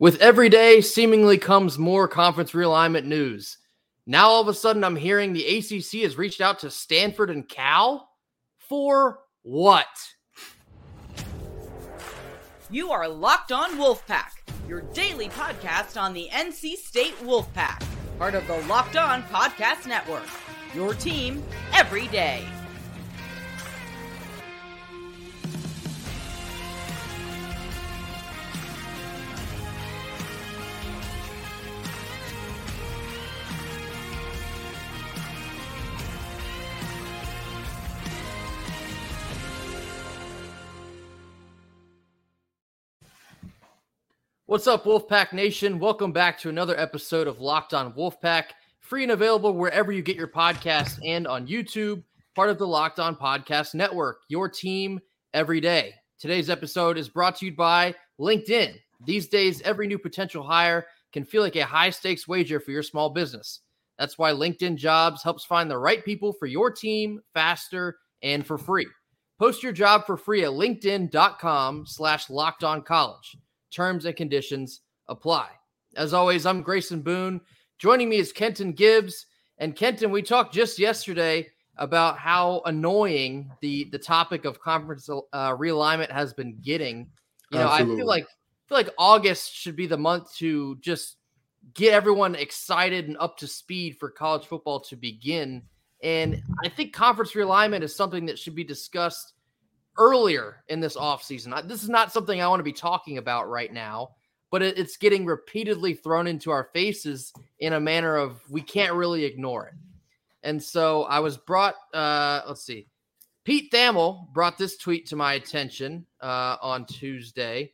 With every day, seemingly comes more conference realignment news. Now, all of a sudden, I'm hearing the ACC has reached out to Stanford and Cal. For what? You are Locked On Wolfpack, your daily podcast on the NC State Wolfpack, part of the Locked On Podcast Network. Your team every day. What's up, Wolfpack Nation? Welcome back to another episode of Locked On Wolfpack, free and available wherever you get your podcasts and on YouTube, part of the Locked On Podcast Network, your team every day. Today's episode is brought to you by LinkedIn. These days, every new potential hire can feel like a high stakes wager for your small business. That's why LinkedIn Jobs helps find the right people for your team faster and for free. Post your job for free at linkedin.com slash locked on college. Terms and conditions apply. As always, I'm Grayson Boone. Joining me is Kenton Gibbs. And Kenton, we talked just yesterday about how annoying the the topic of conference uh, realignment has been getting. You know, Absolutely. I feel like I feel like August should be the month to just get everyone excited and up to speed for college football to begin. And I think conference realignment is something that should be discussed earlier in this offseason. This is not something I want to be talking about right now, but it, it's getting repeatedly thrown into our faces in a manner of we can't really ignore it. And so I was brought, uh, let's see, Pete Thamel brought this tweet to my attention uh, on Tuesday.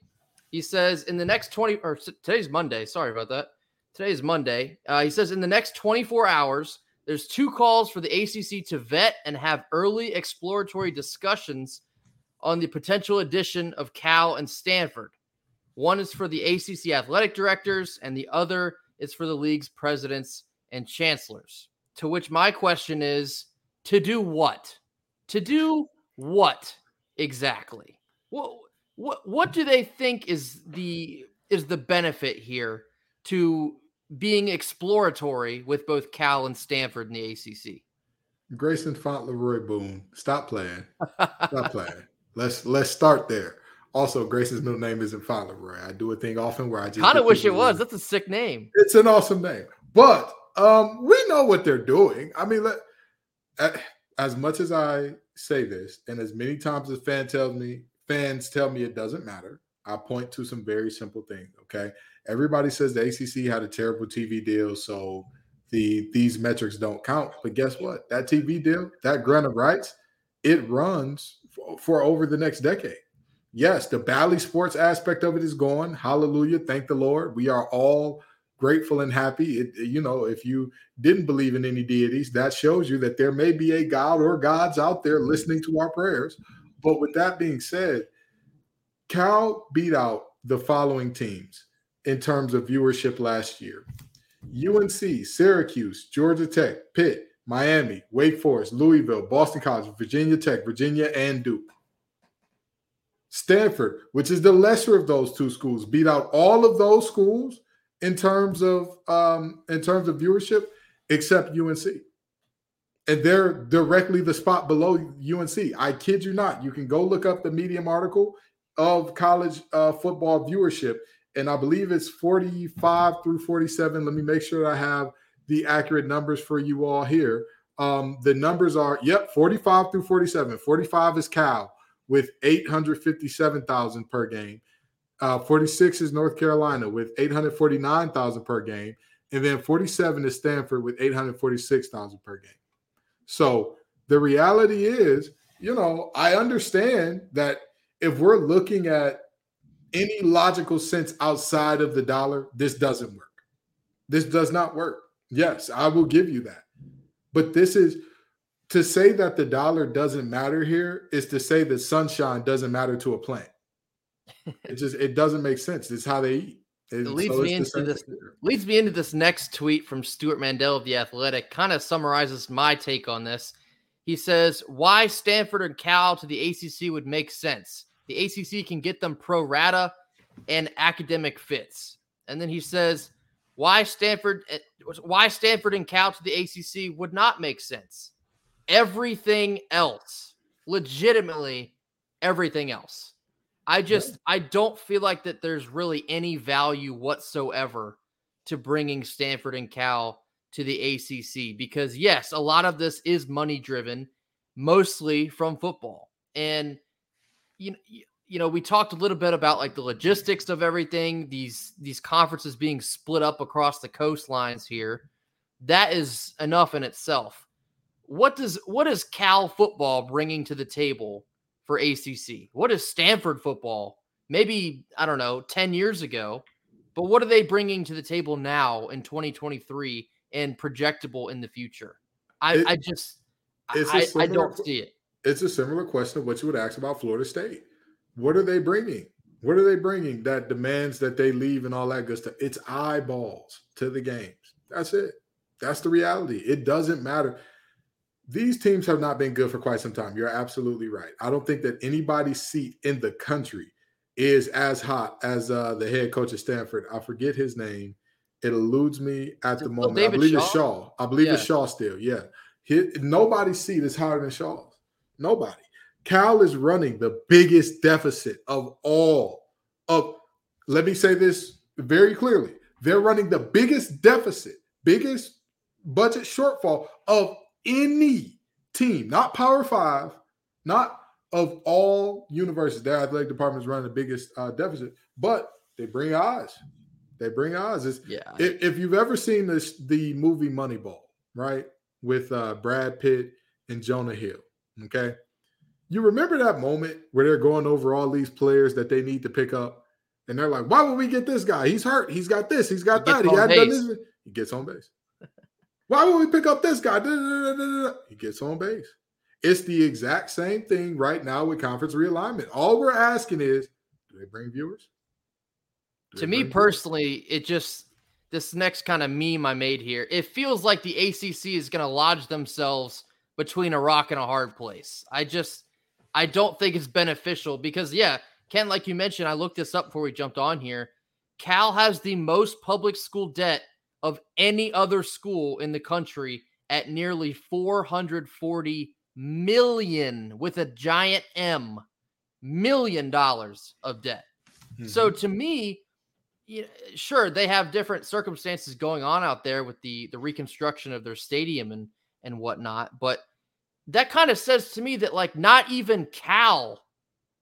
He says, in the next 20, or today's Monday, sorry about that. Today's Monday. Uh, he says, in the next 24 hours, there's two calls for the ACC to vet and have early exploratory discussions on the potential addition of Cal and Stanford. One is for the ACC athletic directors, and the other is for the league's presidents and chancellors. To which my question is to do what? To do what exactly? What, what, what do they think is the is the benefit here to being exploratory with both Cal and Stanford in the ACC? Grayson Fauntleroy Boone, stop playing. Stop playing. Let's let's start there. Also, Grace's middle name isn't Fauntleroy. I do a thing often where I just kind of wish it was. That's a sick name. It's an awesome name, but um, we know what they're doing. I mean, let, as much as I say this, and as many times as fan tells me, fans tell me it doesn't matter. I point to some very simple things. Okay, everybody says the ACC had a terrible TV deal, so the these metrics don't count. But guess what? That TV deal, that grant of rights, it runs for over the next decade. Yes, the Bally Sports aspect of it is gone. Hallelujah. Thank the Lord. We are all grateful and happy. It, you know, if you didn't believe in any deities, that shows you that there may be a God or gods out there listening to our prayers. But with that being said, Cal beat out the following teams in terms of viewership last year UNC, Syracuse, Georgia Tech, Pitt, Miami, Wake Forest, Louisville, Boston College, Virginia Tech, Virginia, and Duke. Stanford, which is the lesser of those two schools, beat out all of those schools in terms of um, in terms of viewership, except UNC. And they're directly the spot below UNC. I kid you not. You can go look up the Medium article of college uh, football viewership, and I believe it's 45 through 47. Let me make sure that I have the accurate numbers for you all here. Um, the numbers are, yep, 45 through 47. 45 is Cal with 857,000 per game. Uh, 46 is North Carolina with 849,000 per game. And then 47 is Stanford with 846,000 per game. So the reality is, you know, I understand that if we're looking at any logical sense outside of the dollar, this doesn't work. This does not work. Yes, I will give you that. But this is to say that the dollar doesn't matter here is to say that sunshine doesn't matter to a plant. it just it doesn't make sense. It's how they eat. It, it leads so me into this leads me into this next tweet from Stewart Mandel of the Athletic. Kind of summarizes my take on this. He says, "Why Stanford and Cal to the ACC would make sense. The ACC can get them pro rata and academic fits. And then he says, why Stanford eh, why Stanford and Cal to the ACC would not make sense. Everything else, legitimately everything else. I just I don't feel like that there's really any value whatsoever to bringing Stanford and Cal to the ACC because yes, a lot of this is money driven, mostly from football. And you know, you know, we talked a little bit about like the logistics of everything, these these conferences being split up across the coastlines here. That is enough in itself. What does what is Cal football bringing to the table for ACC? What is Stanford football? Maybe I don't know, 10 years ago, but what are they bringing to the table now in 2023 and projectable in the future? I, it, I just I, similar, I don't see it. It's a similar question of what you would ask about Florida State. What are they bringing? What are they bringing that demands that they leave and all that good stuff? It's eyeballs to the games. That's it. That's the reality. It doesn't matter. These teams have not been good for quite some time. You're absolutely right. I don't think that anybody's seat in the country is as hot as uh, the head coach of Stanford. I forget his name. It eludes me at the moment. I believe Shaw? it's Shaw. I believe yeah. it's Shaw still. Yeah. His, nobody's seat is higher than Shaw's. Nobody. Cal is running the biggest deficit of all of let me say this very clearly. They're running the biggest deficit, biggest budget shortfall of any team, not Power Five, not of all universities. Their athletic department is running the biggest uh, deficit, but they bring eyes. They bring eyes. It's, yeah. If, if, you've ever seen this, the movie Moneyball, right, with uh, Brad Pitt and Jonah Hill, okay, you remember that moment where they're going over all these players that they need to pick up, and they're like, "Why would we get this guy? He's hurt. He's got this. He's got he that. He hadn't done this. He gets on base. Why would we pick up this guy? He gets on base. It's the exact same thing right now with conference realignment. All we're asking is, do they bring viewers? Do to me personally, it just this next kind of meme I made here. It feels like the ACC is going to lodge themselves between a rock and a hard place. I just I don't think it's beneficial because, yeah, Ken, like you mentioned, I looked this up before we jumped on here. Cal has the most public school debt of any other school in the country at nearly 440 million with a giant M million dollars of debt. Mm-hmm. So to me, you know, sure they have different circumstances going on out there with the the reconstruction of their stadium and and whatnot, but that kind of says to me that like not even Cal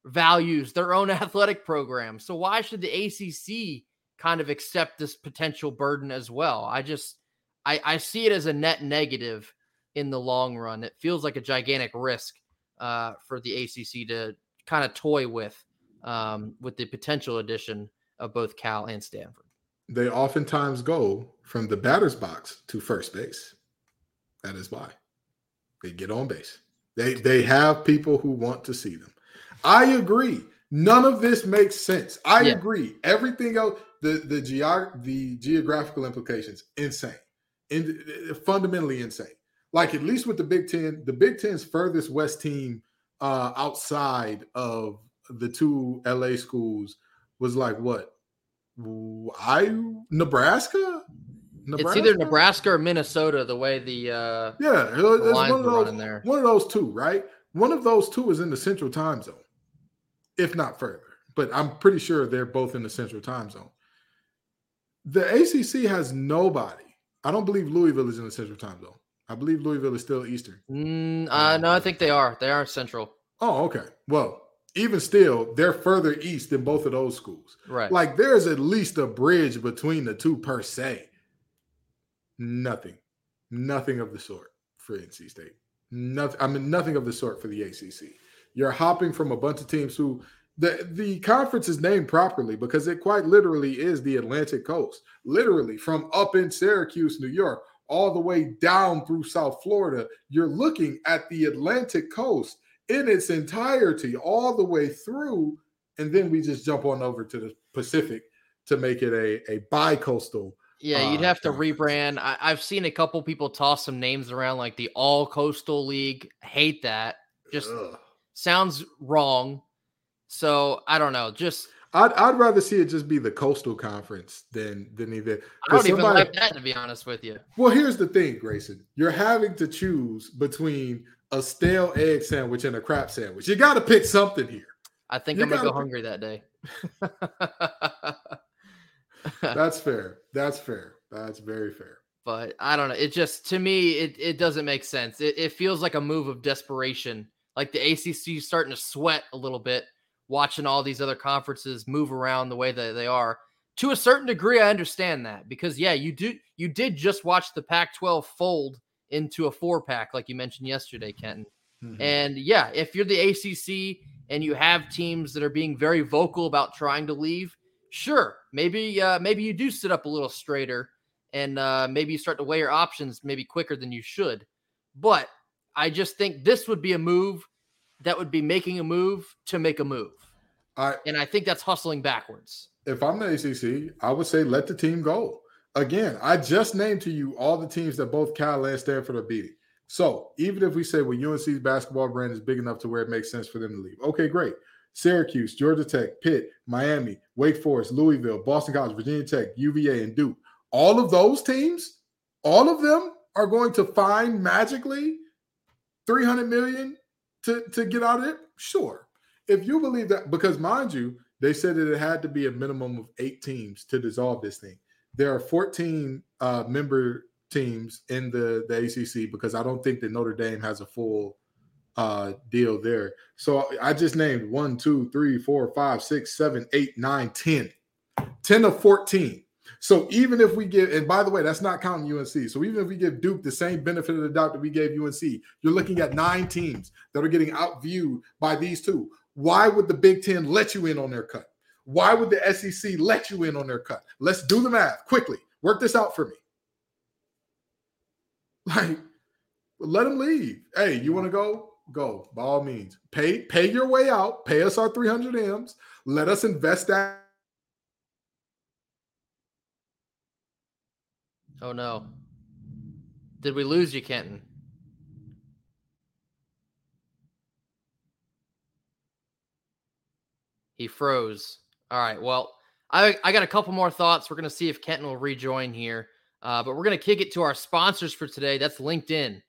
values their own athletic program. So why should the ACC kind of accept this potential burden as well? I just I, I see it as a net negative in the long run. It feels like a gigantic risk uh, for the ACC to kind of toy with um, with the potential addition of both Cal and Stanford. They oftentimes go from the batter's box to first base. That is why. They get on base. They they have people who want to see them. I agree. None of this makes sense. I yeah. agree. Everything else, the the geog the geographical implications, insane, in, fundamentally insane. Like at least with the Big Ten, the Big Ten's furthest west team uh, outside of the two LA schools was like what? I Nebraska. Nebraska? It's either Nebraska or Minnesota. The way the uh, yeah, it's one of those one of those two, right? One of those two is in the Central Time Zone, if not further. But I'm pretty sure they're both in the Central Time Zone. The ACC has nobody. I don't believe Louisville is in the Central Time Zone. I believe Louisville is still Eastern. Mm, uh, no, I think they are. They are Central. Oh, okay. Well, even still, they're further east than both of those schools. Right. Like there's at least a bridge between the two per se. Nothing, nothing of the sort for NC State. Nothing. I mean, nothing of the sort for the ACC. You're hopping from a bunch of teams who the the conference is named properly because it quite literally is the Atlantic coast, literally from up in Syracuse, New York, all the way down through South Florida. You're looking at the Atlantic coast in its entirety, all the way through, and then we just jump on over to the Pacific to make it a a bi-coastal yeah, you'd uh, have to rebrand. I, have seen a couple people toss some names around like the All Coastal League. Hate that. Just ugh. sounds wrong. So I don't know. Just I'd I'd rather see it just be the Coastal Conference than than either. I don't even like that to be honest with you. Well, here's the thing, Grayson. You're having to choose between a stale egg sandwich and a crap sandwich. You got to pick something here. I think you I'm gonna go pick... hungry that day. That's fair. That's fair. That's very fair. But I don't know. It just to me, it, it doesn't make sense. It, it feels like a move of desperation. Like the ACC is starting to sweat a little bit, watching all these other conferences move around the way that they are. To a certain degree, I understand that because yeah, you do you did just watch the Pac-12 fold into a four pack, like you mentioned yesterday, Kenton. Mm-hmm. And yeah, if you're the ACC and you have teams that are being very vocal about trying to leave, sure, maybe uh, maybe you do sit up a little straighter and uh, maybe you start to weigh your options maybe quicker than you should. But I just think this would be a move that would be making a move to make a move. I, and I think that's hustling backwards. If I'm the ACC, I would say let the team go. Again, I just named to you all the teams that both Cal and Stanford are beating. So even if we say well, UNC's basketball brand is big enough to where it makes sense for them to leave, okay, great. Syracuse, Georgia Tech, Pitt, Miami, Wake Forest, Louisville, Boston College, Virginia Tech, UVA, and Duke. All of those teams, all of them are going to find magically 300 million to, to get out of it. Sure. If you believe that, because mind you, they said that it had to be a minimum of eight teams to dissolve this thing. There are 14 uh, member teams in the, the ACC because I don't think that Notre Dame has a full uh, deal there. So I just named one, two, three, four, five, six, seven, eight, nine, 10. 10 of 14. So even if we give, and by the way, that's not counting UNC. So even if we give Duke the same benefit of the doubt that we gave UNC, you're looking at nine teams that are getting outviewed by these two. Why would the Big Ten let you in on their cut? Why would the SEC let you in on their cut? Let's do the math quickly. Work this out for me. Like, let them leave. Hey, you want to go? Go by all means. Pay pay your way out. Pay us our 300 M's. Let us invest that. Oh no. Did we lose you, Kenton? He froze. All right. Well, I, I got a couple more thoughts. We're going to see if Kenton will rejoin here. Uh, but we're going to kick it to our sponsors for today. That's LinkedIn.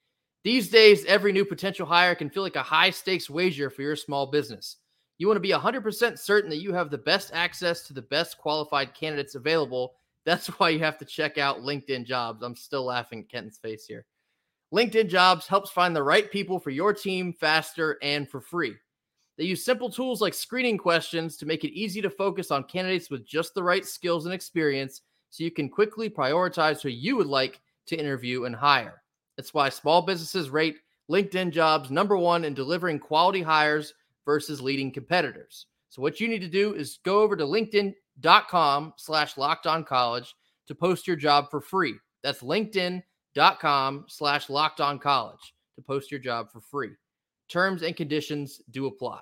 These days, every new potential hire can feel like a high stakes wager for your small business. You want to be 100% certain that you have the best access to the best qualified candidates available. That's why you have to check out LinkedIn Jobs. I'm still laughing at Kenton's face here. LinkedIn Jobs helps find the right people for your team faster and for free. They use simple tools like screening questions to make it easy to focus on candidates with just the right skills and experience so you can quickly prioritize who you would like to interview and hire. That's why small businesses rate LinkedIn jobs number one in delivering quality hires versus leading competitors. So what you need to do is go over to LinkedIn.com slash locked on college to post your job for free. That's LinkedIn.com slash locked on college to post your job for free. Terms and conditions do apply.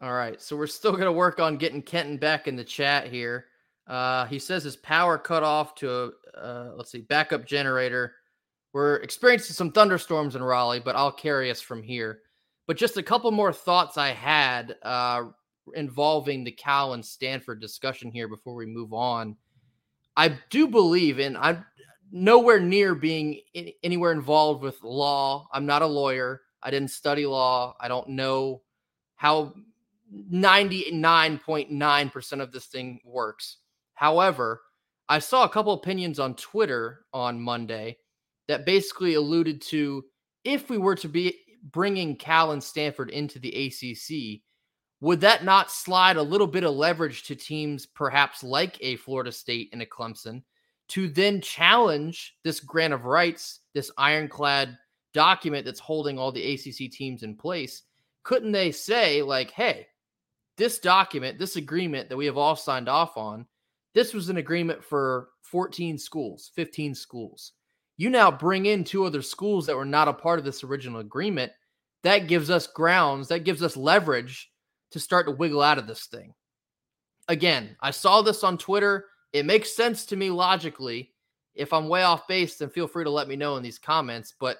All right. So we're still going to work on getting Kenton back in the chat here. Uh, he says his power cut off to a, uh, let's see, backup generator. We're experiencing some thunderstorms in Raleigh, but I'll carry us from here. But just a couple more thoughts I had uh, involving the Cal and Stanford discussion here before we move on. I do believe, and I'm nowhere near being in, anywhere involved with law. I'm not a lawyer. I didn't study law. I don't know how 99.9% of this thing works. However, I saw a couple opinions on Twitter on Monday that basically alluded to if we were to be bringing Cal and Stanford into the ACC, would that not slide a little bit of leverage to teams perhaps like a Florida State and a Clemson to then challenge this grant of rights, this ironclad document that's holding all the ACC teams in place? Couldn't they say, like, hey, this document, this agreement that we have all signed off on, this was an agreement for 14 schools, 15 schools. You now bring in two other schools that were not a part of this original agreement. That gives us grounds, that gives us leverage to start to wiggle out of this thing. Again, I saw this on Twitter. It makes sense to me logically. If I'm way off base, then feel free to let me know in these comments. But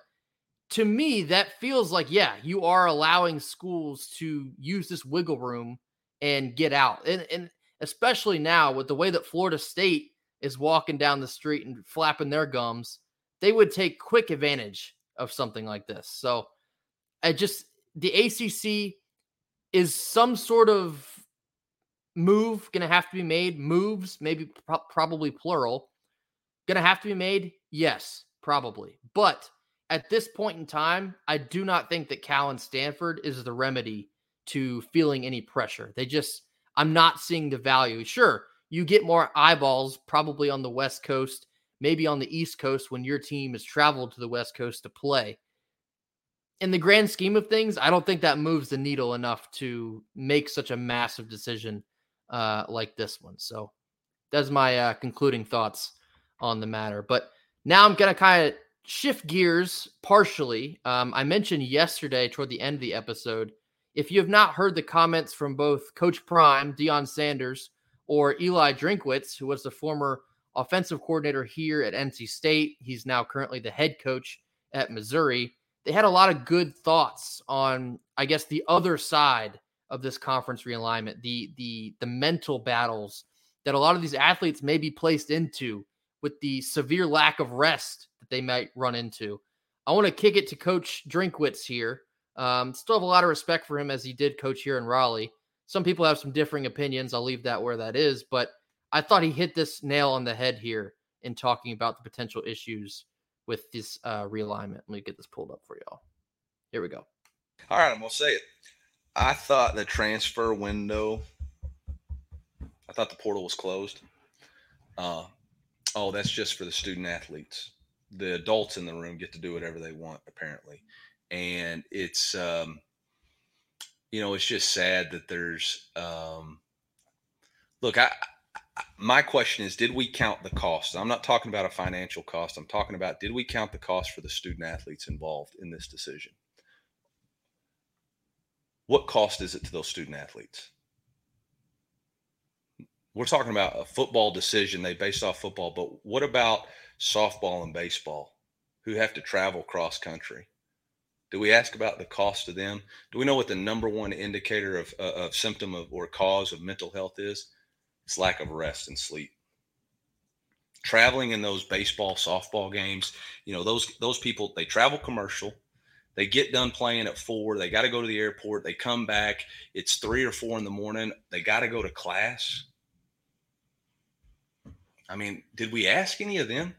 to me, that feels like, yeah, you are allowing schools to use this wiggle room and get out. And, and especially now with the way that Florida State is walking down the street and flapping their gums, they would take quick advantage of something like this. So I just, the ACC is some sort of move going to have to be made. Moves, maybe pro- probably plural, going to have to be made. Yes, probably. But at this point in time, I do not think that Cal and Stanford is the remedy to feeling any pressure. They just, I'm not seeing the value. Sure, you get more eyeballs probably on the West Coast, maybe on the East Coast when your team has traveled to the West Coast to play. In the grand scheme of things, I don't think that moves the needle enough to make such a massive decision uh, like this one. So that's my uh, concluding thoughts on the matter. But now I'm going to kind of shift gears partially. Um, I mentioned yesterday toward the end of the episode. If you have not heard the comments from both Coach Prime, Deion Sanders, or Eli Drinkwitz, who was the former offensive coordinator here at NC State, he's now currently the head coach at Missouri. They had a lot of good thoughts on, I guess, the other side of this conference realignment, the the the mental battles that a lot of these athletes may be placed into with the severe lack of rest that they might run into. I want to kick it to Coach Drinkwitz here. Um, still have a lot of respect for him as he did coach here in Raleigh. Some people have some differing opinions. I'll leave that where that is, but I thought he hit this nail on the head here in talking about the potential issues with this uh, realignment. Let me get this pulled up for y'all. Here we go. All right, I'm gonna say it. I thought the transfer window. I thought the portal was closed. Uh, oh, that's just for the student athletes. The adults in the room get to do whatever they want, apparently. And it's, um, you know, it's just sad that there's, um, look, I, I, my question is, did we count the cost? I'm not talking about a financial cost. I'm talking about, did we count the cost for the student athletes involved in this decision? What cost is it to those student athletes? we're talking about a football decision they based off football, but what about softball and baseball who have to travel cross country? Do we ask about the cost to them? Do we know what the number one indicator of, uh, of symptom of or cause of mental health is? It's lack of rest and sleep. Traveling in those baseball, softball games, you know, those those people they travel commercial, they get done playing at four, they got to go to the airport, they come back, it's three or four in the morning, they got to go to class I mean, did we ask any of them?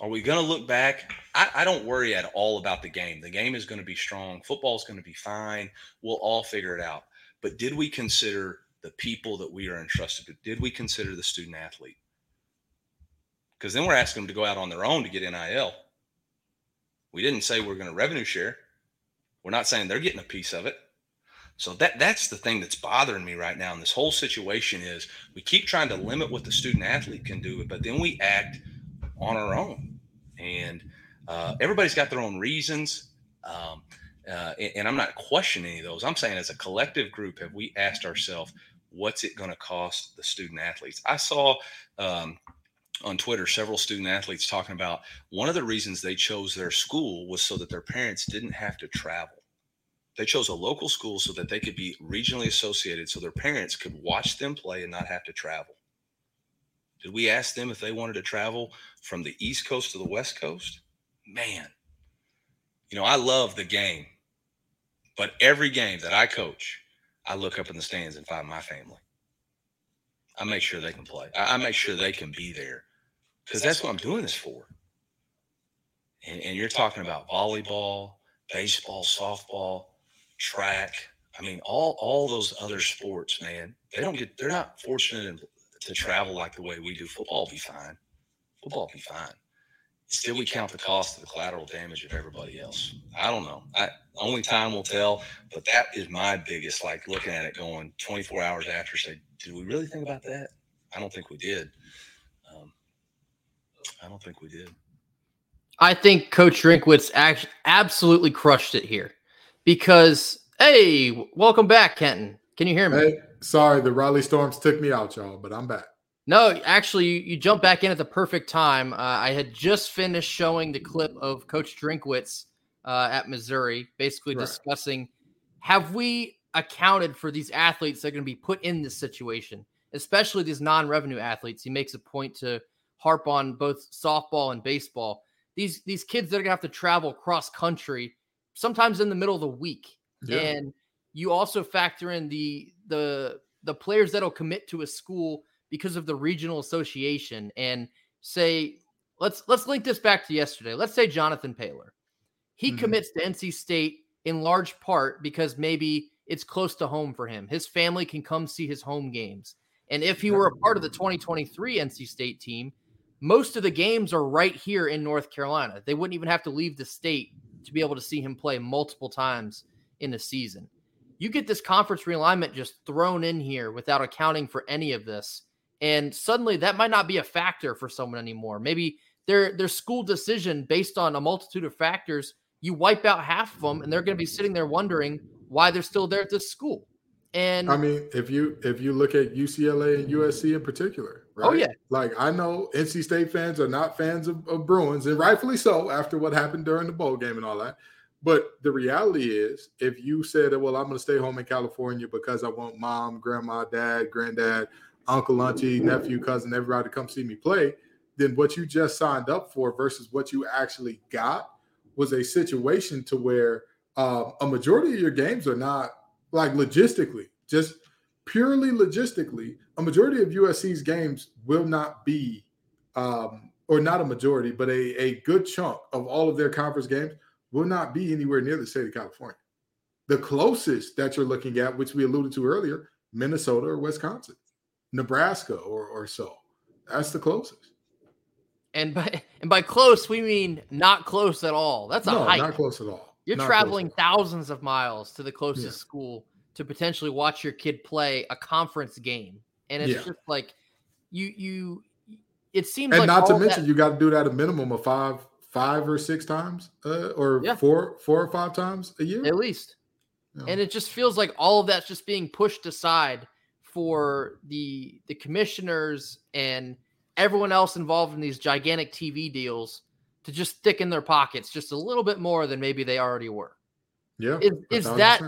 Are we going to look back? I, I, don't worry at all about the game. The game is going to be strong. Football is going to be fine. We'll all figure it out. But did we consider the people that we are entrusted to? Did we consider the student athlete? Because then we're asking them to go out on their own to get NIL. We didn't say we're going to revenue share. We're not saying they're getting a piece of it. So that that's the thing that's bothering me right now in this whole situation is we keep trying to limit what the student athlete can do, but then we act on our own, and uh, everybody's got their own reasons. Um, uh, and, and, I'm not questioning any of those. I'm saying as a collective group, have we asked ourselves, what's it going to cost the student athletes? I saw um, on Twitter several student athletes talking about one of the reasons they chose their school was so that their parents didn't have to travel. They chose a local school so that they could be regionally associated so their parents could watch them play and not have to travel. Did we ask them if they wanted to travel from the East Coast to the West Coast? Man, you know, I love the game, but every game that I coach, I look up in the stands and find my family. I make sure they can play. I, make sure they can be there because that's what I'm doing this for. And, and you're talking about volleyball, baseball, softball track. I mean, all all those other sports, man, they don't get. They're not fortunate to travel like the way we do. Football be fine. Football be fine. Still, we count the cost of the collateral damage of everybody else. I don't know. I, only time will tell. But that is my biggest, like looking at it, going 24 hours after. Say, did we really think about that? I don't think we did. Um, I don't think we did. I think Coach Drinkwitz actually absolutely crushed it here because hey, welcome back, Kenton. Can you hear me? Hey, sorry, the Raleigh Storms took me out, y'all, but I'm back. No, actually, you, you jump back in at the perfect time. Uh, I had just finished showing the clip of Coach Drinkwitz uh, at Missouri, basically right. discussing have we accounted for these athletes that are going to be put in this situation, especially these non-revenue athletes. He makes a point to harp on both softball and baseball. These these kids that are going to have to travel cross country, sometimes in the middle of the week, yeah. and you also factor in the the the players that'll commit to a school because of the regional association and say let's let's link this back to yesterday. Let's say Jonathan Paylor. He mm-hmm. commits to NC State in large part because maybe it's close to home for him. His family can come see his home games. And if he were a part of the 2023 NC State team, most of the games are right here in North Carolina. They wouldn't even have to leave the state to be able to see him play multiple times in a season. You get this conference realignment just thrown in here without accounting for any of this. And suddenly that might not be a factor for someone anymore. Maybe their their school decision based on a multitude of factors, you wipe out half of them and they're going to be sitting there wondering why they're still there at this school. And I mean, if you if you look at UCLA and USC in particular, right? Oh yeah. Like I know NC State fans are not fans of, of Bruins, and rightfully so after what happened during the bowl game and all that. But the reality is, if you said, "Well, I'm going to stay home in California because I want mom, grandma, dad, granddad, uncle, auntie, nephew, cousin, everybody to come see me play," then what you just signed up for versus what you actually got was a situation to where uh, a majority of your games are not like logistically, just purely logistically, a majority of USC's games will not be, um, or not a majority, but a, a good chunk of all of their conference games will not be anywhere near the state of California. The closest that you're looking at, which we alluded to earlier, Minnesota or Wisconsin, Nebraska or, or so. That's the closest. And by and by close, we mean not close at all. That's a no, hike. Not close at all. You're Not traveling thousands of miles to the closest yeah. school to potentially watch your kid play a conference game, and it's yeah. just like you you. It seems and like not to mention that, you got to do that a minimum of five five or six times, uh, or yeah. four four or five times a year at least. And it just feels like all of that's just being pushed aside for the the commissioners and everyone else involved in these gigantic TV deals to just stick in their pockets just a little bit more than maybe they already were. Yeah. Is, is that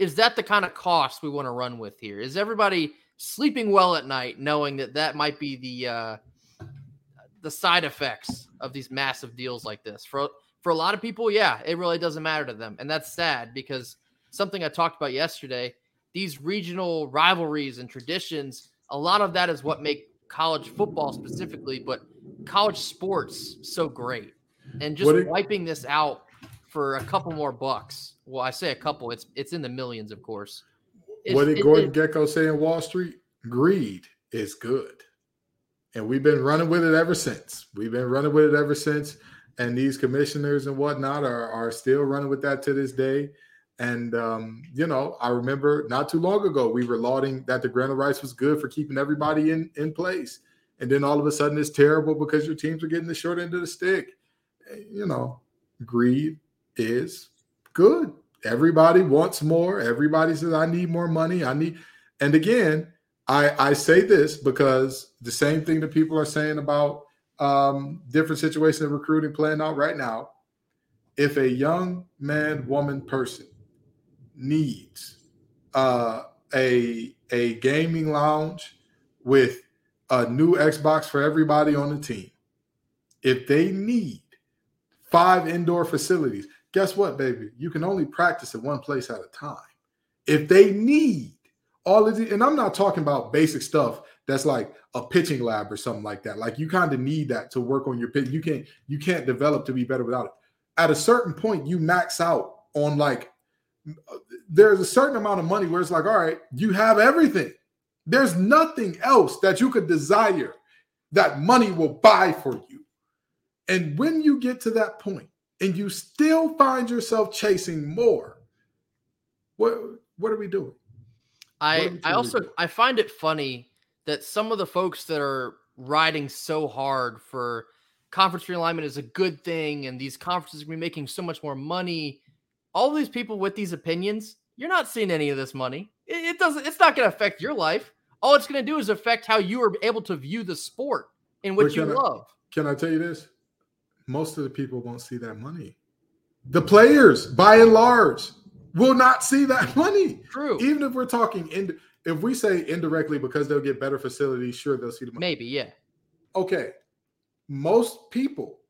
is that the kind of cost we want to run with here? Is everybody sleeping well at night knowing that that might be the uh, the side effects of these massive deals like this? For for a lot of people, yeah, it really doesn't matter to them, and that's sad because something I talked about yesterday. These regional rivalries and traditions, a lot of that is what make college football specifically, but college sports so great. And just it, wiping this out for a couple more bucks. Well, I say a couple, it's it's in the millions, of course. It's, what did it, Gordon it, Gekko say in Wall Street? Greed is good. And we've been running with it ever since. We've been running with it ever since. And these commissioners and whatnot are, are still running with that to this day. And um, you know, I remember not too long ago we were lauding that the grant of rights was good for keeping everybody in in place, and then all of a sudden it's terrible because your teams are getting the short end of the stick. Eh, you know, greed is good. Everybody wants more. Everybody says, "I need more money. I need." And again, I I say this because the same thing that people are saying about um, different situations of recruiting playing out right now. If a young man, woman, person needs uh, a a gaming lounge with a new Xbox for everybody on the team. If they need five indoor facilities, guess what, baby? You can only practice at one place at a time. If they need all of the, and I'm not talking about basic stuff that's like a pitching lab or something like that. Like you kind of need that to work on your pitch. You can't you can't develop to be better without it. At a certain point, you max out on like there's a certain amount of money where it's like, all right, you have everything. There's nothing else that you could desire that money will buy for you. And when you get to that point and you still find yourself chasing more, what what are we doing? I I also I find it funny that some of the folks that are riding so hard for conference realignment is a good thing and these conferences are going to be making so much more money all these people with these opinions, you're not seeing any of this money. It, it doesn't. It's not going to affect your life. all it's going to do is affect how you are able to view the sport in which you I- love. Can I tell you this? Most of the people won't see that money. The players, by and large, will not see that money. True. Even if we're talking, in, if we say indirectly because they'll get better facilities, sure they'll see the money. Maybe, yeah. Okay, most people,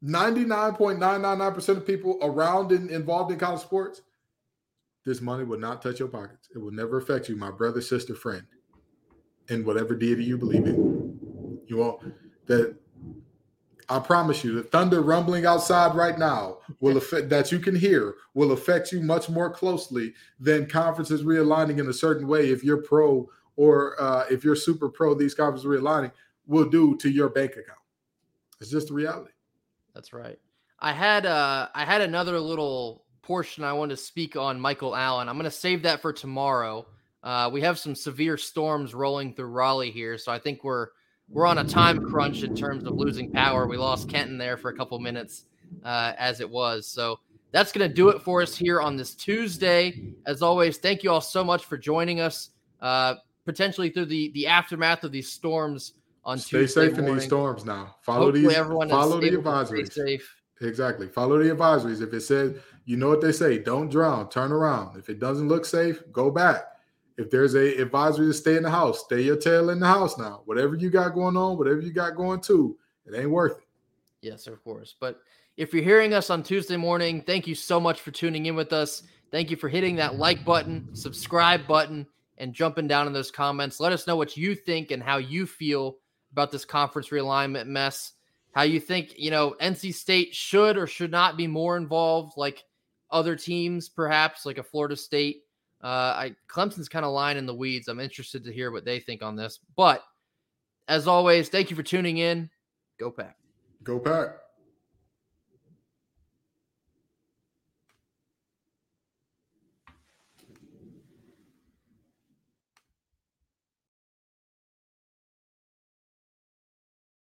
ninety nine point nine nine nine percent of people around and involved in college sports, this money will not touch your pockets. It will never affect you, my brother, sister, friend, and whatever deity you believe in. You won't that. I promise you, the thunder rumbling outside right now will affect that you can hear will affect you much more closely than conferences realigning in a certain way. If you're pro or uh, if you're super pro, these conferences realigning will do to your bank account. It's just the reality. That's right. I had uh I had another little portion I wanted to speak on Michael Allen. I'm going to save that for tomorrow. Uh, we have some severe storms rolling through Raleigh here, so I think we're we're on a time crunch in terms of losing power. We lost Kenton there for a couple minutes uh, as it was. So that's going to do it for us here on this Tuesday. As always, thank you all so much for joining us, uh, potentially through the the aftermath of these storms on Stay Tuesday Stay safe in these storms now. Follow Hopefully, these. everyone Follow the to stay advisories. safe. Exactly. Follow the advisories. If it says, you know what they say, don't drown, turn around. If it doesn't look safe, go back. If there's a advisory to stay in the house, stay your tail in the house now. Whatever you got going on, whatever you got going to, it ain't worth it. Yes, of course. But if you're hearing us on Tuesday morning, thank you so much for tuning in with us. Thank you for hitting that like button, subscribe button, and jumping down in those comments. Let us know what you think and how you feel about this conference realignment mess. How you think, you know, NC State should or should not be more involved, like other teams, perhaps like a Florida State. Uh, I Clemson's kind of lying in the weeds. I'm interested to hear what they think on this. But as always, thank you for tuning in. Go Pack. Go pack.